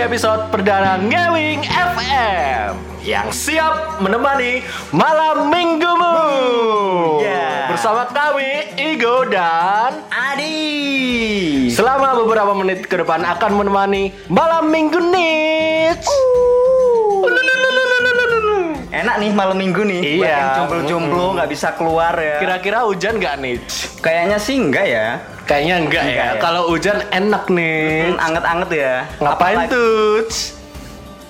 episode perdana Ngewing FM yang siap menemani malam minggumu. Ya. Bersama kami Igo dan Adi. selama beberapa menit ke depan akan menemani malam minggu Nits. Enak nih malam minggu nih. Buat Iya. yang jomblo-jomblo nggak bisa keluar ya. Kira-kira hujan nggak Nits? Kayaknya sih enggak ya. Kayaknya enggak, Enggak ya. ya. Kalau hujan enak nih. Hmm, Anget-anget ya. Ngapain tuh?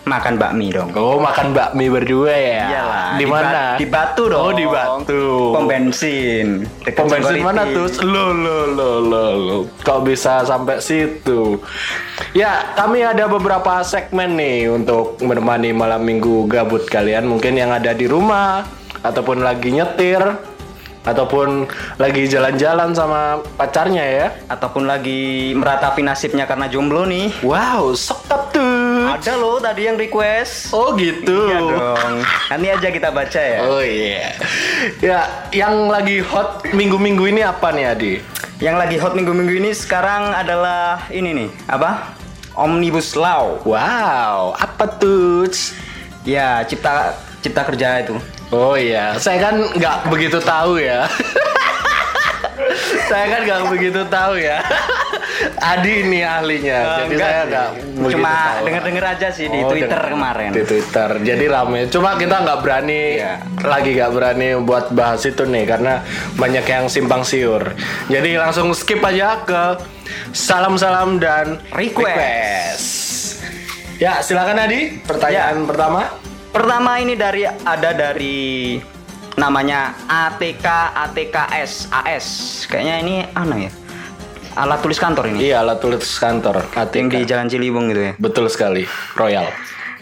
Makan bakmi dong. Oh makan bakmi berdua ya? Iyalah. Di ba- mana? Di Batu dong. Oh di Batu. Pom bensin. Pom bensin mana tuh? Lo lo lo lo lo. Kok bisa sampai situ? Ya, kami ada beberapa segmen nih untuk menemani malam minggu gabut kalian. Mungkin yang ada di rumah ataupun lagi nyetir ataupun lagi jalan-jalan sama pacarnya ya. Ataupun lagi meratapi nasibnya karena jomblo nih. Wow, sokap tuh. Ada loh tadi yang request. Oh gitu. Iya dong. Nanti aja kita baca ya. Oh iya. Ya, yang lagi hot minggu-minggu ini apa nih Adi? Yang lagi hot minggu-minggu ini sekarang adalah ini nih, apa? Omnibus Law. Wow, apa tuh? Ya, cipta cipta kerja itu. Oh iya, saya kan nggak begitu tahu ya. saya kan nggak begitu tahu ya. Adi ini ahlinya, Eh, jadi enggak saya nggak begitu Cuma denger-denger aja sih di Oh, Twitter denger- kemarin. Di Twitter, jadi rame. Cuma kita nggak berani, Iya. lagi nggak berani buat bahas itu nih karena banyak yang simpang siur. Jadi langsung skip aja ke salam-salam dan Request. Ya, silakan Adi. Pertanyaan pertama. Pertama ini dari ada dari namanya ATK ATKS AS. Kayaknya ini ano ya? Alat tulis kantor ini. Iya, alat tulis kantor. Yang di ATK. Jalan Ciliwung gitu ya. Betul sekali, Royal.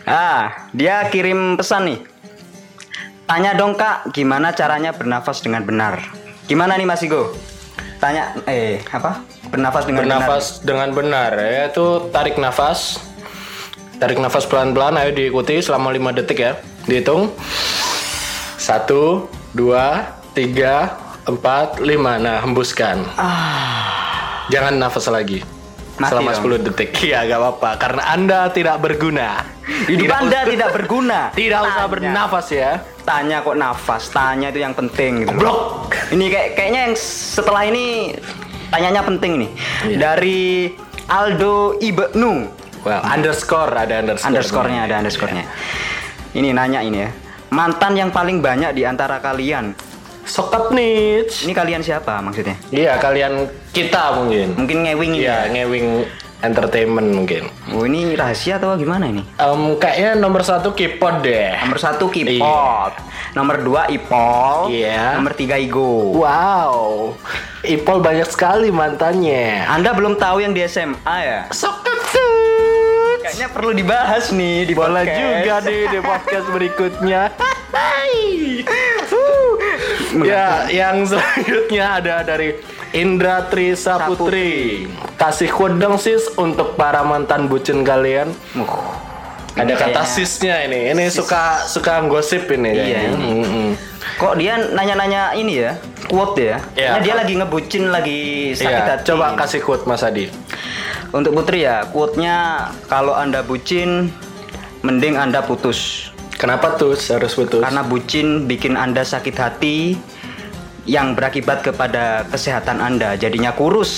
Ah, dia kirim pesan nih. Tanya dong kak, gimana caranya bernafas dengan benar? Gimana nih Mas Igo? Tanya, eh apa? Bernafas dengan Bernafas dengan benar, yaitu tarik nafas. Tarik nafas pelan-pelan, ayo diikuti selama 5 detik ya. Dihitung. Satu, dua, tiga, empat, lima. Nah, hembuskan. Jangan nafas lagi. Mati selama dong. 10 detik. Iya, gak apa-apa. Karena Anda tidak berguna. Hidup Tidak Anda usah- tidak berguna. Tidak usah Tanya. bernafas ya. Tanya kok nafas, tanya itu yang penting gitu. Goblok. Ini kayak kayaknya yang setelah ini tanyanya penting nih. Iya. Dari Aldo Ibnu. Well, underscore ada underscore. Underscore-nya ada underscore-nya. Ini nanya ini ya. Mantan yang paling banyak di antara kalian. Sokap nih. Ini kalian siapa maksudnya? Iya, kalian kita mungkin. Mungkin ngewing ini. Iya, ya? ngewing entertainment mungkin. Oh ini rahasia atau gimana ini? Em, kayaknya nomor satu K-pop deh. Nomor satu K-pop, nomor dua Ipol, Iya. nomor tiga Igo. Wow, Ipol banyak sekali mantannya. Anda belum tahu yang di SMA ya? Sokap Kayaknya perlu dibahas nih di Boleh podcast. juga nih di podcast berikutnya. ya, yang selanjutnya ada dari Indra Tri Saputri. Kasih kudeng sis untuk para mantan bucin kalian. Uh, Ada ini kata sisnya ini. Ini suka suka gosip ini Iya, ini. Mm-mm. Kok dia nanya-nanya ini ya? Quote ya? Iya. Kayaknya dia lagi ngebucin, lagi sakit Iya, hati. coba kasih quote Mas Adi. Untuk Putri ya, quote-nya kalau Anda bucin, mending Anda putus. Kenapa tuh harus putus? Karena bucin bikin Anda sakit hati yang berakibat kepada kesehatan Anda. Jadinya kurus,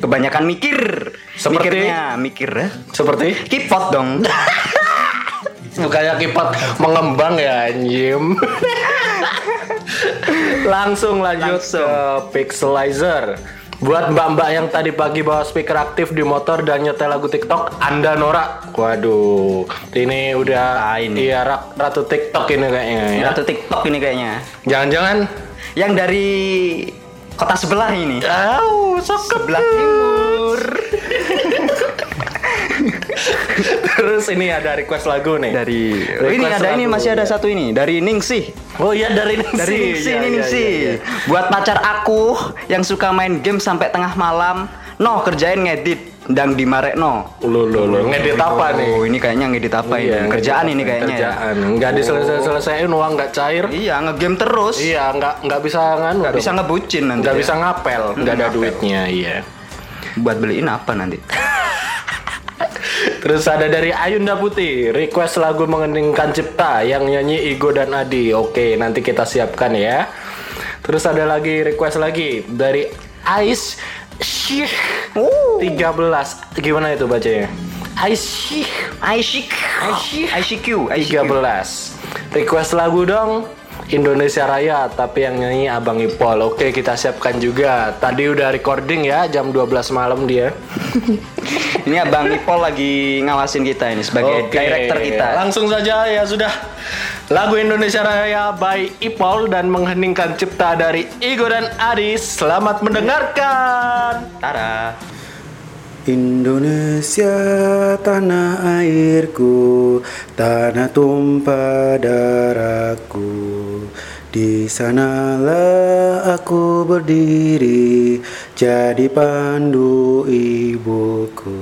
kebanyakan mikir. Seperti? Mikirnya mikir ya. Seperti Kipot dong. Bukannya kipat mengembang ya anjim. Langsung lanjut Langsung. ke Pixelizer. Buat mbak-mbak yang tadi pagi bawa speaker aktif di motor dan nyetel lagu TikTok, Anda norak. Waduh, ini udah Ah, ini. iya ra- ratu TikTok ini kayaknya ya. Ratu TikTok ini kayaknya. Jangan-jangan Yang dari kota sebelah ini. Sok Sebelah timur. Terus ini ada request lagu nih. Dari oh, ini Request ada ini lagu, masih ada ya. satu ini dari Ningsih. Oh iya dari Ningsih. Dari Ningsih ini iya, Ningsih. iya, iya. Buat pacar aku yang suka main game sampai tengah malam, no kerjain ngedit ndang di no. Lo lo lo ngedit apa nih? Oh, ini kayaknya ngedit apa Iya, ini? Kerjaan ngedit ini kayaknya. ya. Kerjaan. Nggak diselesai-selesaiin uang nggak cair. Iya, ngegame terus. Iya, nggak nggak bisa nganu. Nggak bisa ngebucin nanti. nggak ya. bisa ngapel, nggak ada ngapel. duitnya, iya. Buat beliin apa nanti? Terus ada dari Ayunda Putih, request lagu mengeningkan cipta yang nyanyi Igo dan Adi. Oke, nanti kita siapkan ya. Terus ada lagi request lagi dari Ais Syih 13. Gimana itu bacanya? Ais Syih Aishik ICQ ICQ 13. Request lagu dong. Indonesia Raya tapi yang nyanyi Abang Ipol. Oke, kita siapkan juga. Tadi udah recording ya jam 12 malam dia. Ini Abang Ipol lagi ngawasin kita ini sebagai Oke, director kita. Langsung saja ya sudah. Lagu Indonesia Raya by Ipol dan mengheningkan cipta dari Igo dan Adis. Selamat mendengarkan. Tara. Indonesia tanah airku, tanah tumpah darahku. Di sanalah aku berdiri, jadi pandu ibuku.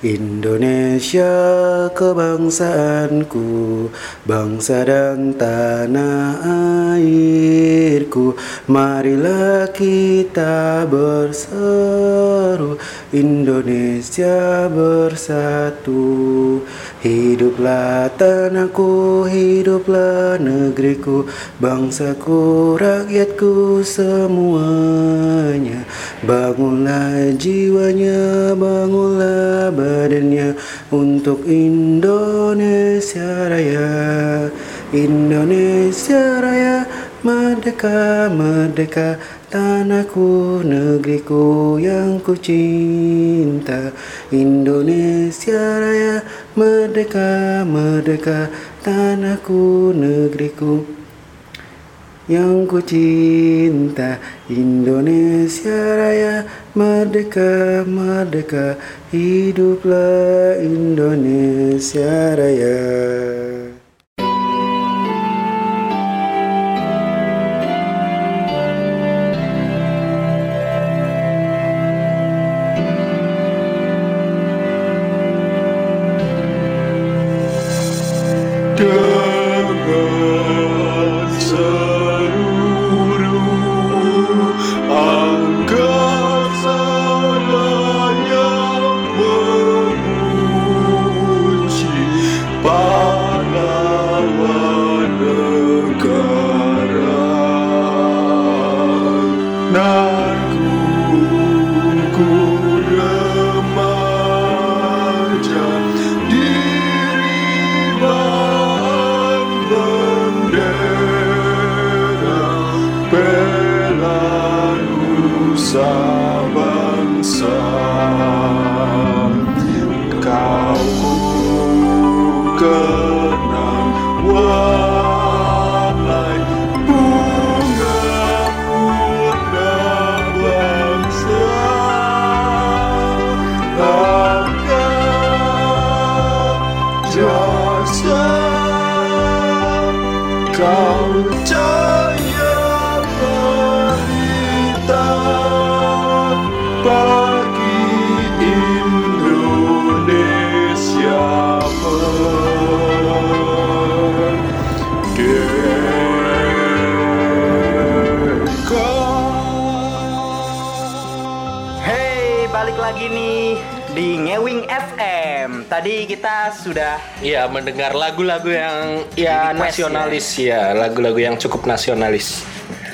Indonesia kebangsaanku, bangsa dan tanah airku. Marilah kita berseru, Indonesia bersatu. Hiduplah tanahku, hiduplah negeriku, bangsaku, rakyatku semuanya. Bangunlah jiwanya, bangunlah badannya untuk Indonesia Raya. Indonesia Raya, merdeka, merdeka, tanahku, negeriku yang ku cinta. Indonesia Raya, merdeka, merdeka, tanahku, negeriku. Yang ku cinta Indonesia Raya. Merdeka merdeka hiduplah Indonesia Raya ao nunca. Kita sudah Iya, mendengar lagu-lagu yang ya nasionalis ya, lagu-lagu yang cukup nasionalis.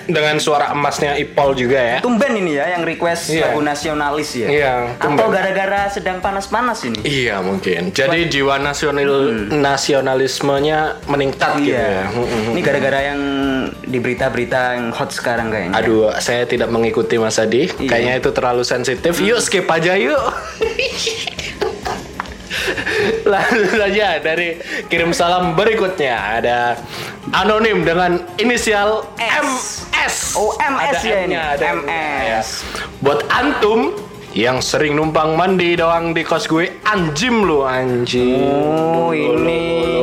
Dengan suara emasnya Ipol juga ya. tumben ini ya yang request Iya. lagu nasionalis ya. Iya, Atau gara-gara sedang panas-panas ini? Iya mungkin. Jadi jiwa nasional nasionalismenya meningkat gitu ya. Iya. Mm-mm. Ini gara-gara yang di berita-berita yang hot sekarang kayaknya. Aduh, saya tidak mengikuti Mas Adi. Iya. Kayaknya itu terlalu sensitif. Yuk skip aja yuk. Langsung saja dari kirim salam berikutnya ada anonim dengan inisial S. MS. Oh, MS Ada ya ini. Ada MS. ya. Buat antum yang sering numpang mandi doang di kos gue anjim lu anjing. Oh, ini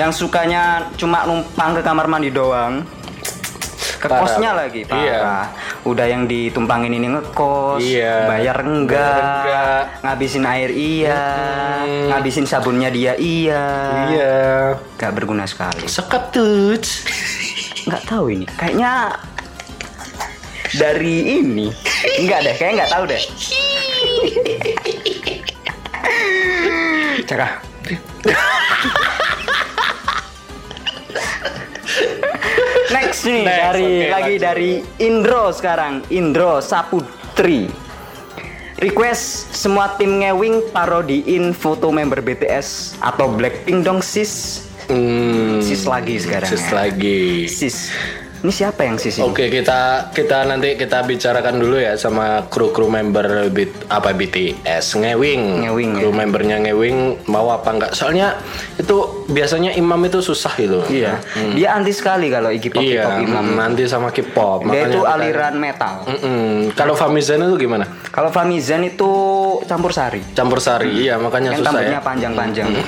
yang sukanya cuma numpang ke kamar mandi doang. Ke Parah. kosnya lagi, parah. Iya. Udah yang ditumpangin ini ngekos, Iya. bayar enggak, Bayar enggak. ngabisin air iya, Mm-mm. ngabisin sabunnya dia iya. Iya. Gak berguna sekali. Seketut. Nggak tahu ini. Kayaknya dari ini. Enggak deh, kayaknya nggak tahu deh. Cakap. Next nih Next, dari oke, lagi lanjut. dari Indro sekarang Indro Saputri Request semua tim ngewing parodiin foto member BTS atau Blackpink dong sis Hmm, Sis lagi sekarang sis ya. lagi. Sis Ini siapa yang sis ini? Oke kita kita nanti kita bicarakan dulu ya sama kru kru member B, apa BTS ngewing. Ngewing, kru ya. membernya ngewing mau apa enggak? Soalnya itu biasanya imam itu susah gitu Iya. Dia anti sekali kalau Iggy Pop iya K-pop imam. nanti sama K-pop. Dia itu kita- aliran metal. Mm-mm. kalau Famizan itu gimana? Kalau Famizan itu campur sari. Campur sari iya makanya Yang susah ya. panjang-panjang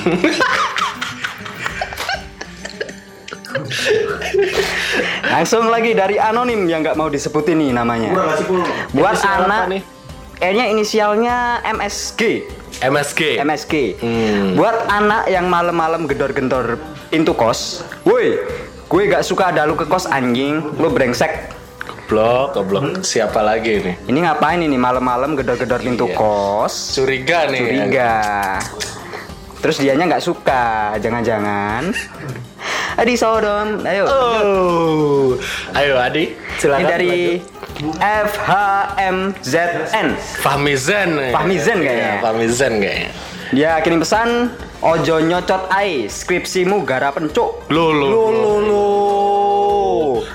Langsung lagi dari anonim yang nggak mau disebutin nih namanya. Buat Inisial anak nih? Kayaknya inisialnya MSG. MSG MSG. Hmm. Buat anak yang malam-malam gedor-gedor pintu kos. Woi, gue gak suka ada lu ke kos anjing, lu brengsek. goblok goblok siapa lagi nih Ini ngapain ini malam-malam gedor-gedor pintu Iya. kos? curiga nih Curiga. Terus dianya nggak suka, jangan-jangan. Adi Sodom, ayo. oh ayo Adi silakan Ini dari lanjut. FHMZN. Famizan nih. Famizan kayaknya. Iya, Famizan kayaknya Dia kirim pesan, ojo nyocot ai, skripsimu gara pencuk. Lo, Lo, lo, lo.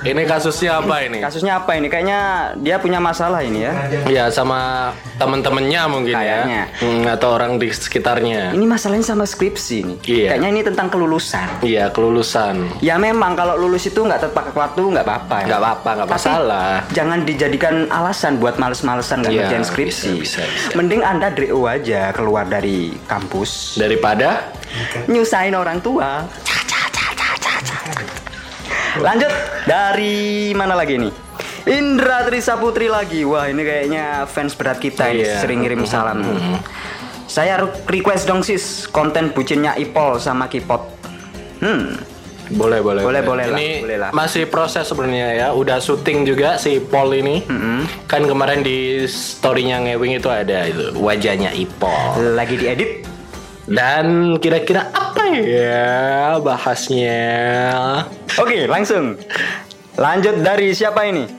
Ini kasusnya apa ini? Kasusnya apa ini? Kayaknya dia punya masalah ini ya. Ya sama temen-temennya mungkin Kayaknya. ya, Hmm, atau orang di sekitarnya. Ini masalahnya sama skripsi nih. Iya. Kayaknya ini tentang kelulusan. Iya kelulusan. Ya memang kalau lulus itu nggak tepat waktu nggak apa-apa. ya. Nggak apa-apa, nggak masalah. Jangan dijadikan alasan buat males-malesan nggak Iya, ngerjain skripsi. bisa, bisa, bisa. Mending anda DO aja keluar dari kampus, Daripada nyusahin orang tua. Lanjut dari mana lagi nih? Indra Trisa Putri lagi. Wah ini kayaknya fans berat kita ini Iya. sering ngirim salam. Saya request dong sis konten bucinnya Ipol sama Kipot. Hmm. boleh boleh Boleh, boleh lah, Ini boleh lah. masih proses sebenarnya ya. Udah syuting juga si Paul ini. Kan kemarin di storynya ngewing itu ada itu wajahnya Ipol. Lagi diedit. Dan kira-kira apa ya bahasnya? Oke, langsung. Lanjut dari siapa ini?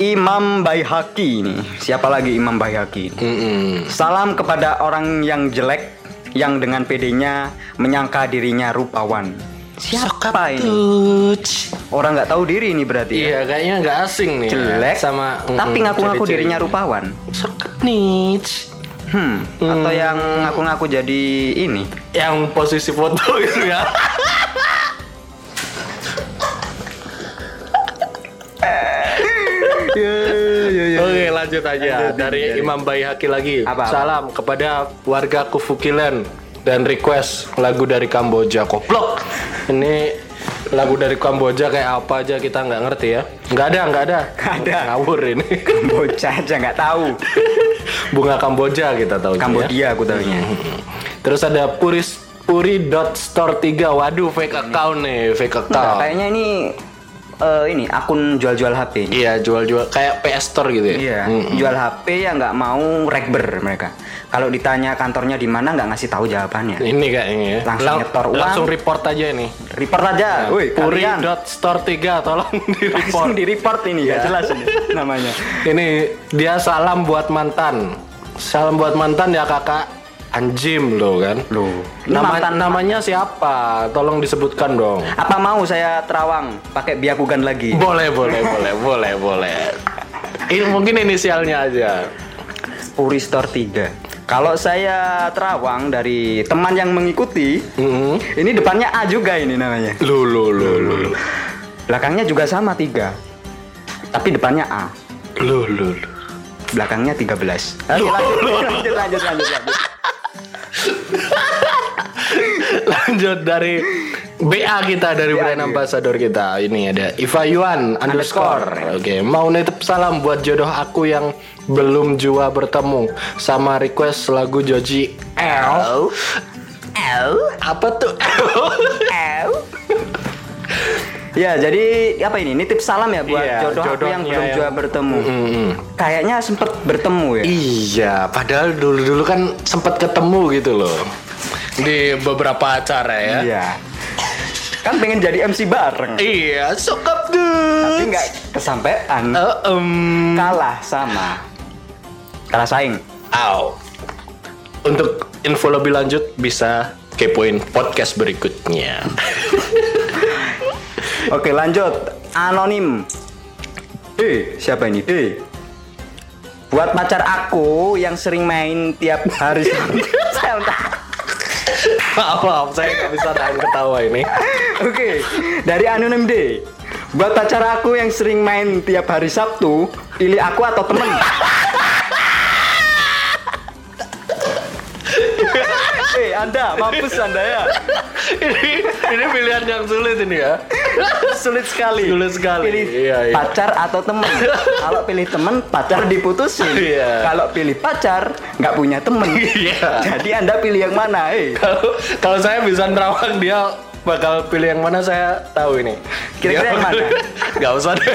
Imam Baihaqi ini. Siapa lagi Imam ini? Mm-mm. Salam kepada orang yang jelek yang dengan pedenya menyangka dirinya rupawan. Siapa ini? Orang nggak tahu diri ini berarti ya. Iya, kayaknya nggak asing nih. ya. Jelek sama tapi ngaku-ngaku dirinya rupawan. Sokat nih. Hmm, atau yang ngaku-ngaku jadi ini. Yang posisi foto itu ya. Oke lanjut aja dari Imam Baihaqi lagi. Apa, apa? Salam kepada warga Kufukilen dan request lagu dari Kamboja koplok. Ini lagu dari Kamboja kayak apa aja kita nggak ngerti ya. Nggak ada nggak ada. Nggak ada. Ngawur ini. Bocah aja nggak tahu. Bunga Kamboja kita tahu. ya. Kambodia aku tahunya. Terus ada Puris Puri dot store 3 Waduh fake account nih Fake account kayaknya ini eh, ini akun jual-jual HP. Iya jual-jual Kayak PS Store gitu ya Iya, Mm-mm. jual HP yang nggak mau rekber mereka. Kalau ditanya kantornya di mana nggak ngasih tahu jawabannya. Ini kayaknya ya Langsung nyetor uang. Langsung report aja ini Report aja, woi Puri kalian. dot store 3 Tolong di Langsung report di report ini ya jelas ini namanya. Ini dia salam buat mantan Salam buat mantan ya kakak Anjim loh kan ini Nama, mantan- Namanya siapa? Tolong disebutkan dong Apa mau saya terawang pakai biakugan lagi? Boleh boleh boleh boleh boleh Ini mungkin inisialnya aja Puri Store 3. Kalau saya terawang dari teman yang mengikuti, Mm-mm. ini depannya A juga ini namanya. Lu lu lu lu Belakangnya juga sama tiga. Tapi depannya A. lu lu. lu. Belakangnya 13. Oke, lanjut, lanjut, lanjut, lanjut, lanjut. Lanjut dari BA kita dari BA brand ambassador kita. Ini ada Iva Yuan underscore. Oke, mau nitip salam buat jodoh aku yang belum jua bertemu sama request lagu Joji L. L. Apa tuh? L. Ya, jadi apa ini? Nitip salam ya buat Iya, jodoh aku yang belum yang- juga bertemu. Mm-mm. Kayaknya sempet bertemu ya. Iya, padahal dulu-dulu kan sempat ketemu gitu loh. di beberapa acara ya. Iya. Kan pengen jadi MC bareng. Iya, sokap Tapi tuh. nggak kesampean. Eh, em, Kalah sama. Kalah saing. Au. Untuk info lebih lanjut bisa kepoin podcast berikutnya. Oke lanjut. Anonim. Eh, siapa ini? Eh. Buat pacar aku yang sering main tiap hari Saya maaf, maaf, saya nggak bisa tahan ketawa ini. Oke, dari Anonim D. Buat pacar aku yang sering main tiap hari Sabtu, pilih aku atau temen? Eh, Anda, mampus Anda ya. ini ini pilihan yang sulit ini ya. Sulit sekali. Sulit sekali. Pilih Iya, iya. pacar atau temen. Kalau pilih temen, pacar diputusin. Iya. Kalau pilih pacar, nggak punya temen. Iya. Jadi Anda pilih yang mana? Eh, Kalau kalau saya bisa nerawang dia bakal pilih yang mana saya tahu ini. Kira-kira yang mana? Gak usah deh.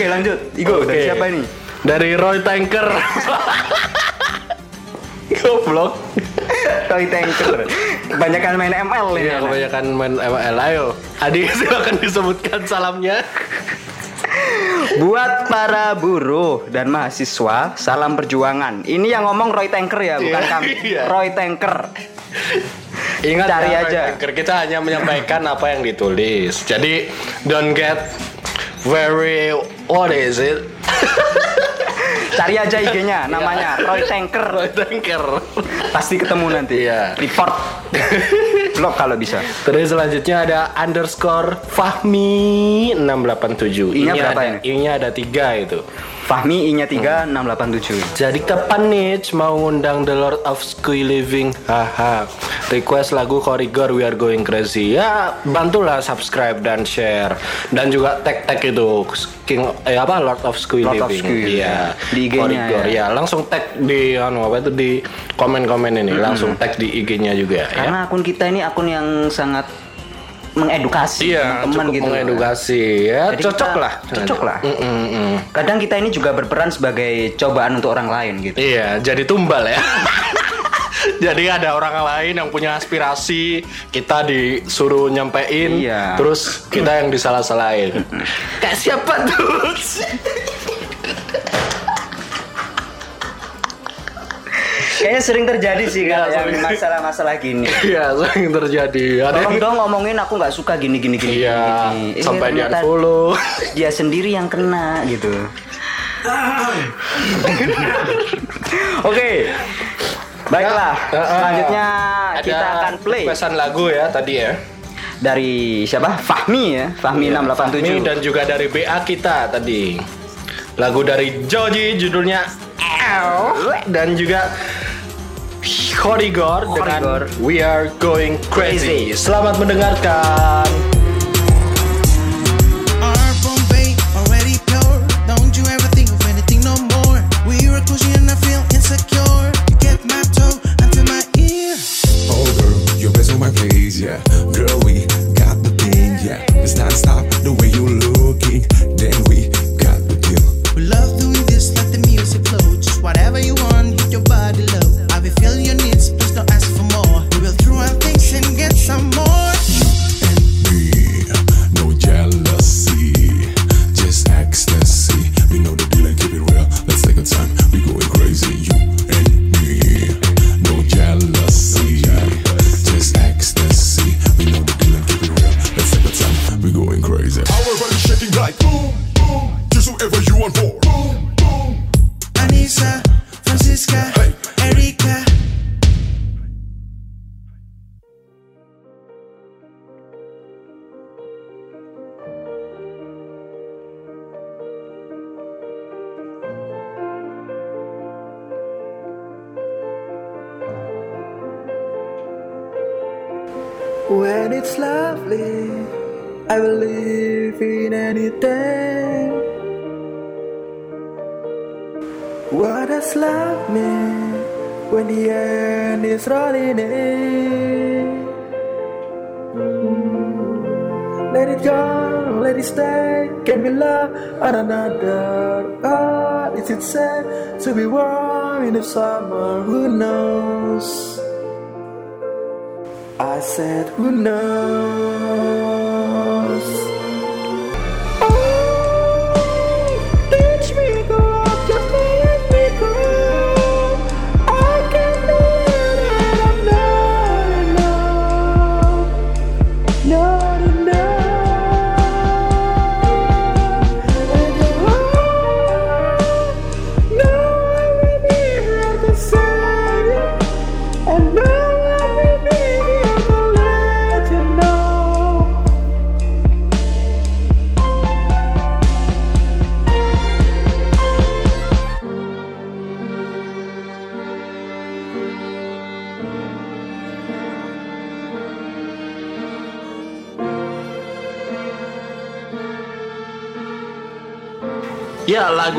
Oke, lanjut. Igo, dari Oke. siapa ini? Dari Roy Tanker. Goblok. Toy Tanker. Kebanyakan main ML ini. Iya, kebanyakan main ML. Ayo, Adi silakan disebutkan salamnya. Buat para buruh dan mahasiswa, salam perjuangan. Ini yang ngomong Roy Tanker ya, bukan Iya, kami. Roy Tanker. Ingat Cari ya, Roy aja. Tanker, kita hanya menyampaikan apa yang ditulis. Jadi don't get very what is it? Cari aja IG-nya, namanya Roy Tanker. Roy Tanker. Pasti ketemu nanti. Iya. Report. Blok kalau bisa. Terus selanjutnya ada underscore Fahmi 687. I-nya berapa ini? I-nya ada tiga itu. Fahmi I-nya 3 687. Jadi kapan nih mau ngundang The Lord of Sky Living? Haha. Request lagu Korigor We Are Going Crazy. Ya bantulah subscribe dan share dan juga tag tag itu King eh apa Lord of Sky Lord of Living. Sky, Iya. di IG-nya ya. Ya langsung tag di anu apa itu di komen-komen ini. Langsung tag di IG-nya juga ya. Karena akun kita ini akun yang sangat mengedukasi Iya, teman-teman cukup gitu. mengedukasi ya, Jadi cocok kita- lah. Cocok lah. Mm, mm. Kadang kita ini juga berperan sebagai cobaan untuk orang lain gitu. Iya, jadi tumbal ya. jadi ada orang lain yang punya aspirasi, kita disuruh nyampein, Iya. terus kita yang disalah-salahin. Kayak siapa tuh? Kayaknya sering terjadi sih Iya, kalau yang sering. masalah-masalah gini. Iya, sering terjadi. Ada Tolong yang dong ngomongin aku nggak suka gini gini gini. Iya, gini. Eh, sampai dia ternyata follow. Dia sendiri yang kena gitu. Oke. Baiklah. Ya, uh, uh, Selanjutnya ada kita akan play Pesan lagu ya tadi ya. dari siapa? Fahmi ya. Fahmi Iya, 687. Fahmi dan juga dari BA kita tadi. Lagu dari Joji judulnya Ow dan juga Horigor dengan. We Are Going Crazy. Crazy. Selamat mendengarkan. Like boom, boom. Just whoever you want for. Does love mean when the end is rolling in? Mm. Let it go, let it stay. Can we love one another? Or is it sad to be warm in the summer? Who knows? I said, who knows?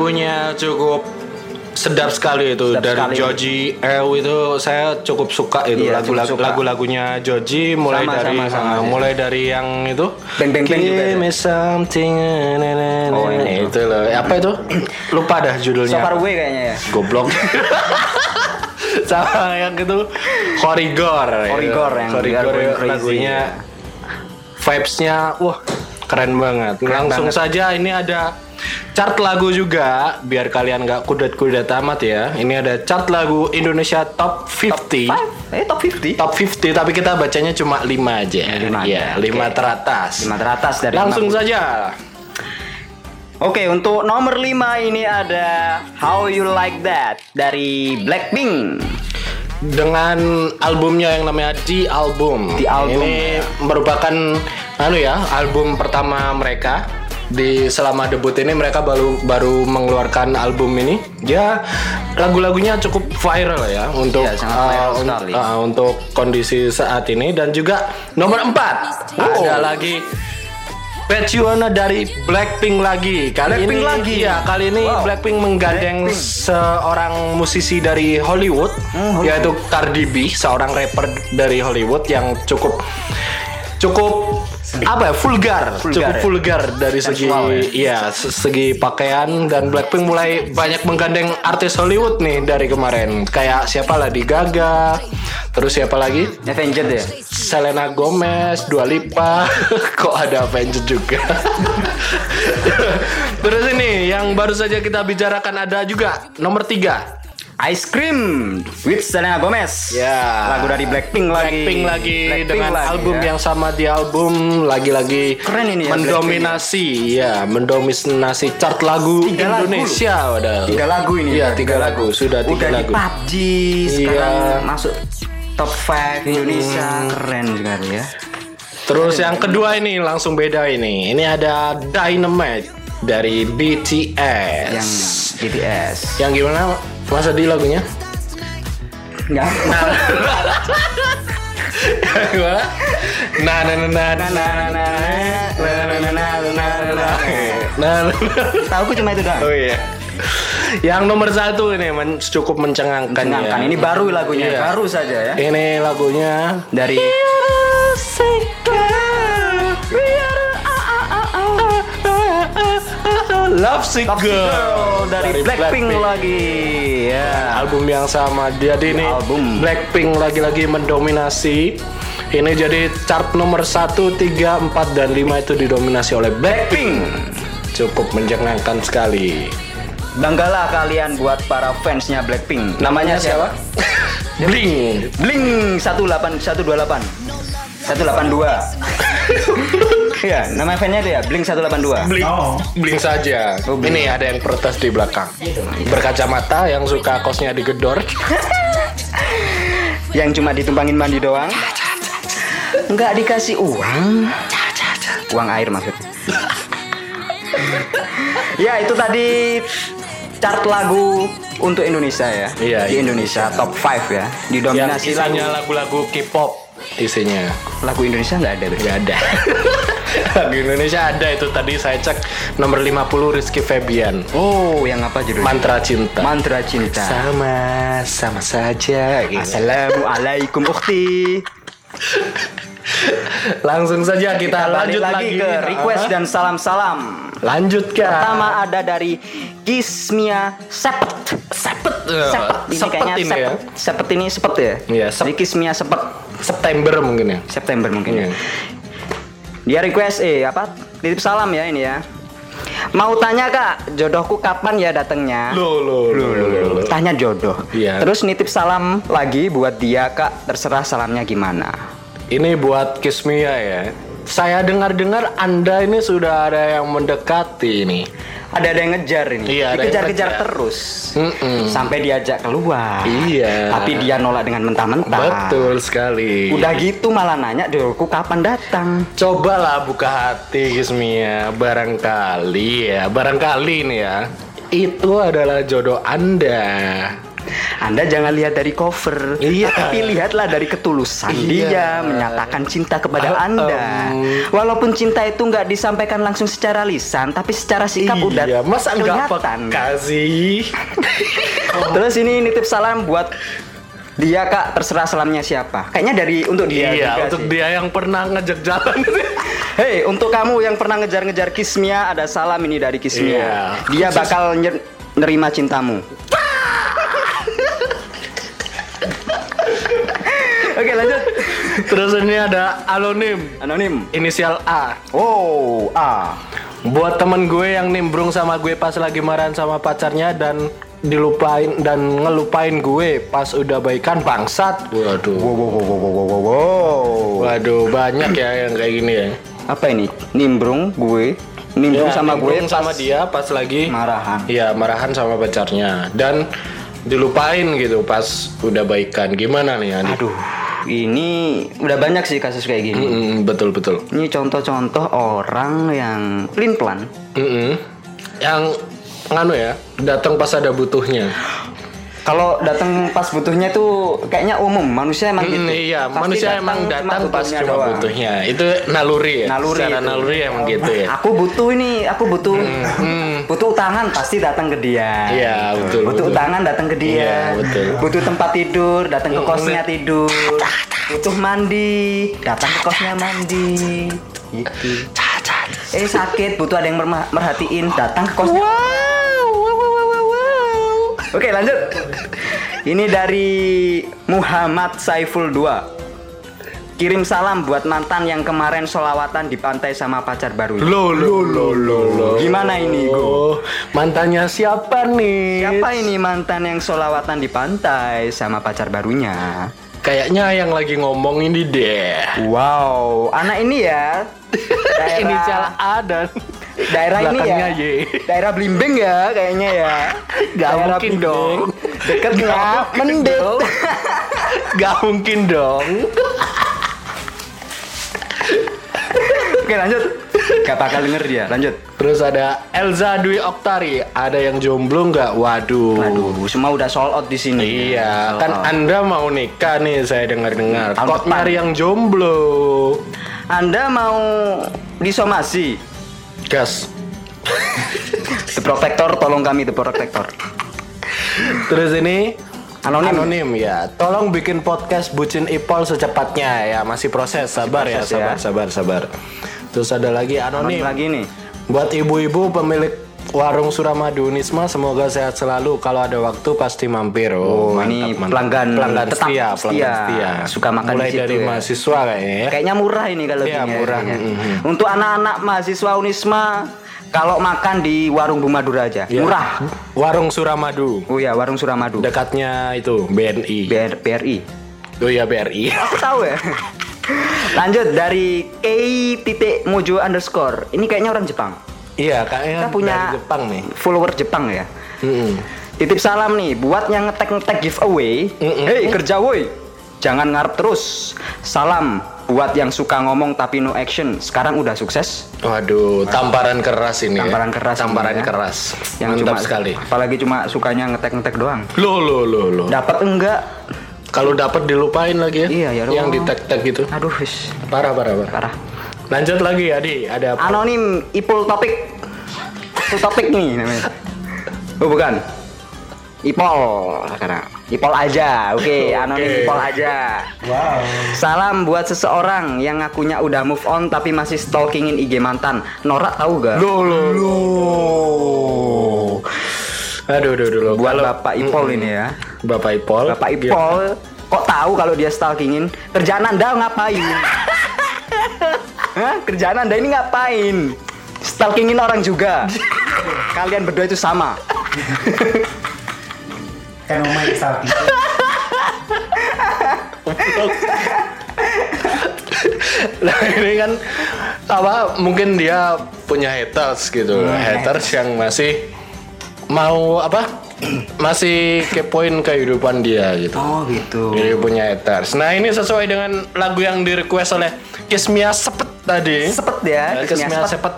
Lagunya cukup sedap sekali itu Sedap dari sekali. Joji Ew itu saya cukup suka itu Iya, lagu cukup suka. lagu-lagunya Joji mulai Sama, dari sama, sama. ah, mulai dari yang itu Bang, bang, bang juga me something na, na, na, Oh, yang itu loh apa itu lupa dah judulnya So far away kayaknya ya. goblok sama yang itu Korigor Korigor yang Crazy. lagunya vibesnya wah keren banget langsung banget. saja ini ada chart lagu juga biar kalian nggak kudet-kudet amat ya ini ada chart lagu Indonesia Top 50 Eh top 50. Top 50 tapi kita bacanya cuma 5 aja Lima ya aja, 5 oke. teratas Lima teratas dari langsung 50. saja Oke, untuk nomor 5 ini ada How You Like That dari Blackpink. dengan albumnya yang namanya The Album. The Album, Ini merupakan anu ya, album pertama mereka. Di selama debut ini mereka baru baru mengeluarkan album ini. Ya lagu-lagunya cukup viral ya untuk viral uh, un- uh, untuk kondisi saat ini dan juga nomor 4 Oh. ada lagi Petuana dari Blackpink lagi. Kali Blackpink ini lagi? ya, kali ini Wow. Blackpink menggandeng Blackpink. seorang musisi dari Hollywood, Hmm, Hollywood. yaitu Cardi B, seorang rapper dari Hollywood yang cukup cukup apa ya vulgar, Vulgar cukup ya? vulgar dari segi ya? se- segi pakaian dan Blackpink mulai banyak menggandeng artis Hollywood nih dari kemarin kayak siapa Lady Gaga terus siapa lagi Avenged ya? Selena Gomez, Dua Lipa, kok ada Avenged juga. Terus ini yang baru saja kita bicarakan ada juga nomor tiga. Ice Cream with Selena Gomez. Ya. Lagu dari Blackpink lagi. Blackpink lagi Blackpink dengan lagi, album ya. yang sama di album lagi-lagi Keren ini ya, mendominasi ya mendominasi chart lagu Tiga lagu Indonesia padahal. Tiga lagu ini. Iya tiga lagu sudah tiga Udah lagu. di PUBG sekarang Iya. masuk top 5 Indonesia. Keren sekali ya. Terus yang kedua ini langsung beda ini. Ini ada Dynamite dari BTS. Yang BTS. Yang gimana Mas Adi lagunya? Enggak. Gimana? Nah, nah, nah, nah, nah, Nah, nah, nah, nah, nah, nah, nah, nah, nah, nah. nah, nah. Cuma itu doang. Oh iya. Yang nomor satu ini men- cukup mencengangkan, Mencengangkan. ya. Ini baru lagunya, Iya. baru saja ya. Ini lagunya Dari Love Sick Top Girl, Girl dari, Blackpink, lagi. Ya. album yang sama jadi ini Album. Blackpink lagi-lagi mendominasi ini jadi chart nomor 1, 3, 4, dan 5 itu didominasi oleh Blackpink cukup menjengangkan sekali Banggalah kalian buat para fansnya Blackpink. Namanya siapa? Bling Bling 18128. 182. Iya, nama fansnya itu ya, Blink 182. Bling Bling saja Oh, Bling. ini ada yang protes di belakang berkacamata yang suka kosnya digedor Yang cuma ditumpangin mandi doang. Enggak dikasih uang. Uang air maksudnya. ya, itu tadi chart lagu untuk Indonesia ya. Iya, di iya. Indonesia top 5 ya. Didominasi lagu lagu-lagu K-pop isinya lagu Indonesia nggak ada tuh. nggak ada lagu Indonesia ada itu tadi saya cek nomor 50 Rizky Febian Oh, yang apa judulnya? Mantra Cinta Mantra cinta. sama sama saja gitu. Assalamualaikum ukhti. Langsung saja kita, Kita lanjut lagi, lagi, ke request dan salam-salam. Lanjut Kak. Pertama ada dari Kismia Sepet. Sepet. Sepet ini Sepet kayaknya ini sepet. ya. Sepet ini sepet ya? Iya, sep- Jadi Kismia Sepet September mungkin ya. September mungkin ya. Dia request eh apa? Titip salam ya ini ya. Mau tanya kak, jodohku kapan ya datangnya? Loh, loh, loh. Tanya jodoh. Iya. Terus nitip salam lagi buat dia kak. Terserah salamnya gimana. Ini buat Kismia ya. Saya dengar-dengar Anda ini sudah ada yang mendekati ini. Ada ada yang ngejar ini. Iya, Dikejar-kejar terus. Mm-mm. Sampai diajak keluar. Iya. Tapi dia nolak dengan mentah-mentah. Betul sekali. Udah gitu malah nanya jodohku kapan datang. Cobalah buka hati Kismia, barangkali ya, barangkali nih ya. Itu adalah jodoh Anda. Anda jangan lihat dari cover, Iya. tapi lihatlah dari ketulusan Iya. dia menyatakan cinta kepada Ah, Anda. em. Walaupun cinta itu nggak disampaikan langsung secara lisan, tapi secara sikap udah iya, masa nggak kelihatan. peka sih? Terus ini nitip salam buat dia kak, terserah salamnya siapa. Kayaknya dari untuk dia. iya, juga untuk sih. dia yang pernah ngejek jalan. Hei, untuk kamu yang pernah ngejar-ngejar Kismia, ada salam ini dari Kismia. Iya. Dia bakal nyer- nerima cintamu. Oke lanjut. Terus ini ada anonim, Anonim. inisial A. Oh, ah. Buat temen gue yang nimbrung sama gue pas lagi marahan sama pacarnya dan dilupain dan ngelupain gue pas udah baikan bangsat. Waduh. Wow, wow, wow, wow, wow, wow, wow. Waduh, banyak ya yang kayak gini ya. Apa ini? Nimbrung gue, nimbrung Ya, sama gue nimbrung sama dia pas lagi marahan. Iya, marahan sama pacarnya dan dilupain gitu pas udah baikan. Gimana nih, Adi? Aduh, ini udah banyak sih kasus kayak gini. Mm-mm, betul betul. Ini contoh-contoh orang yang pelin pelan. Mm-mm. Yang nganu ya, datang pas ada butuhnya. Kalau datang pas butuhnya tuh kayaknya umum manusia emang Mm, gitu. iya, Pasti manusia emang cuma datang pas butuhnya cuma doang. butuhnya. Itu naluri ya. Naluri Secara itu. naluri emang gitu ya. Aku butuh ini, aku butuh butuh utangan pasti datang ke dia. Iya, betul, Butuh betul. utangan datang ke dia. Iya, betul. Butuh tempat tidur, datang ke kosnya tidur. Butuh mandi, datang ke kosnya mandi. Gitu. Eh sakit, butuh ada yang merhatiin, datang ke kosnya. Oke lanjut. Ini dari Muhammad Saiful 2 Kirim salam buat mantan yang kemarin solawatan di pantai sama pacar baru. Lo lo lo lo lo. Gimana ini, Go? Oh, mantannya siapa nih? Siapa ini mantan yang solawatan di pantai sama pacar barunya? Kayaknya yang lagi ngomong ini deh. Wow, anak ini ya. Daerah, Inisial A dan daerah ini ya. Y. Daerah Blimbing ya kayaknya ya. Gak Daerah mungkin Blimbing. dong. Deketnya Gak mungkin Mendut. dong. Gak mungkin dong. Oke lanjut. Gak bakal denger dia. Lanjut. Terus ada Elza Dwi Oktari. Ada yang jomblo nggak? Waduh. Aduh, semua udah sold out di sini. Iya, Sold kan out. Anda mau nikah nih, saya dengar-dengar. Kok nyari yang jomblo? Anda mau disomasi? Gas. The Protector, tolong kami The Protector. Terus ini Anonim. Anonim ya. Tolong bikin podcast Bucin Ipol secepatnya ya. Masih proses. Sabar ya, proses sabar, ya. sabar, sabar. Terus ada lagi Anonim Anonim. lagi nih. Buat ibu-ibu pemilik warung Suramadu Nisma semoga sehat selalu. Kalau ada waktu pasti mampir. Oh, ini pelanggan pelanggan tetap setia, pelanggan setia. Suka makan Mulai di situ dari ya. mahasiswa kayaknya ya. Kayaknya murah ini kalau Iya, ya, murah. Mhm. Untuk anak-anak mahasiswa Unisma kalau makan di warung Bumadura aja, Ya. murah. Warung Suramadu. Oh ya, warung Suramadu. Dekatnya itu BNI. BR, BRI. Oh iya BRI. Aku tahu ya. Lanjut dari K titik Mojo underscore. Ini kayaknya orang Jepang. iya, kayaknya Kita punya dari Jepang nih. follower Jepang ya. Mm-mm. Titip salam nih buat yang ngetek ngetek giveaway. Mm-mm. Hei kerja woi, jangan ngarep terus. Salam buat yang suka ngomong tapi no action. Sekarang udah sukses. Waduh, tamparan keras ini. ya. Tamparan keras ini Tamparan ya. keras. Yang Mantap cuma sekali. Apalagi cuma sukanya ngetek ngetek doang. Lo lo lo lo. Dapat enggak? Kalau dapat dilupain lagi ya. Iya, ya Yang di tag tag gitu. Aduh, wis Parah parah parah. parah. Lanjut lagi Adi, ada apa? Anonim Ipul Topik. Ipul Topik nih namanya. Oh bukan. Ipol sekarang. Ipol aja, oke, anonim Oke. Ipol aja. Wow. Salam buat seseorang yang ngakunya udah move on tapi masih stalkingin IG mantan. Norak tahu gak? Lo lo lo. Aduh, aduh, aduh. lo. Buat Kalau- Bapak Ipol ini ya. Bapak Ipol. Bapak Ipol kok tahu kalau dia stalkingin? Kerjaan Anda ngapain? Hah? Kerjaan Anda ini ngapain? Stalkingin orang juga. Kalian berdua itu sama. Kan Oma yang salty. Nah ini kan apa mungkin dia punya haters gitu haters yang masih mau apa masih kepoin kehidupan dia gitu Oh gitu. Jadi punya haters. Nah ini sesuai dengan lagu yang di request oleh Kismia Sepet tadi. Sepet ya, Nah, Kismia Kismia Sepet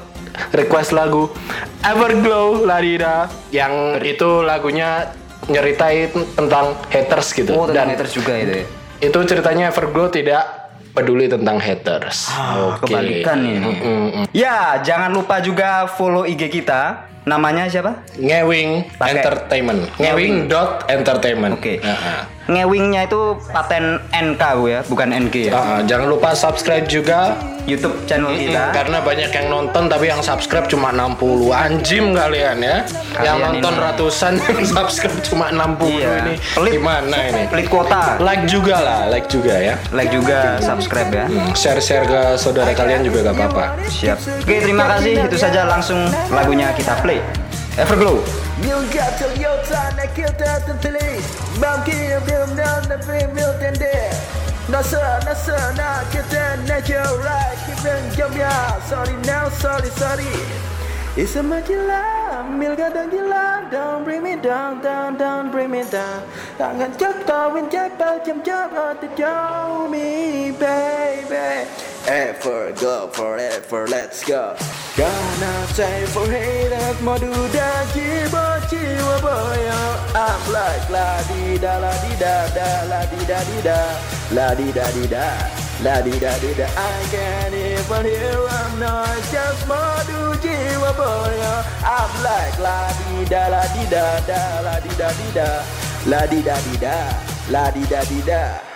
request lagu Everglow Ladida yang itu lagunya nyeritain tentang haters gitu. Oh tentang Dan haters juga itu ya. itu ceritanya Everglow tidak peduli tentang haters. Ah, Oke. Kebalikan ini. Mm-mm. Ya, jangan lupa juga follow IG kita. Namanya siapa? Ngewing Pakai- Entertainment. Ngewing. Ngewing dot entertainment. Oke. Nah, Ngewingnya itu paten NK Bu ya, bukan NG ya. ah, jangan lupa subscribe juga YouTube channel kita. karena banyak yang nonton tapi yang subscribe cuma 60 anjim kalian ya yang Kalian nonton ini. ratusan yang subscribe cuma 60 Iya. ini Pelit. gimana ini Pelit kuota. like juga lah like juga ya Like juga, subscribe ya. Hmm, share-share ke saudara kalian juga gak apa-apa Siap. Oke, terima kasih. Itu saja langsung lagunya kita play. Everglow. Milgat till your time, I killed out the police. Bam kill them down the free milk and there. No sir, no sir, no get that natural right. Keep them jump ya. Sorry now, sorry, sorry. It's a gila, milgat dan gila. Don't bring me down, down, down, bring me down. Tangan cek kawin cek jam ở hati jauh me, baby. Ever go forever, let's go. Gonna say for haters, modu dan jiwa jiwa boyo. I'm like la di da la di da da la di da di da la di da di da la di da di da. I can't even hear a noise, just modu jiwa boyo. Uh. I'm like la di da la di da da la di da di da la di da di da la di da di da.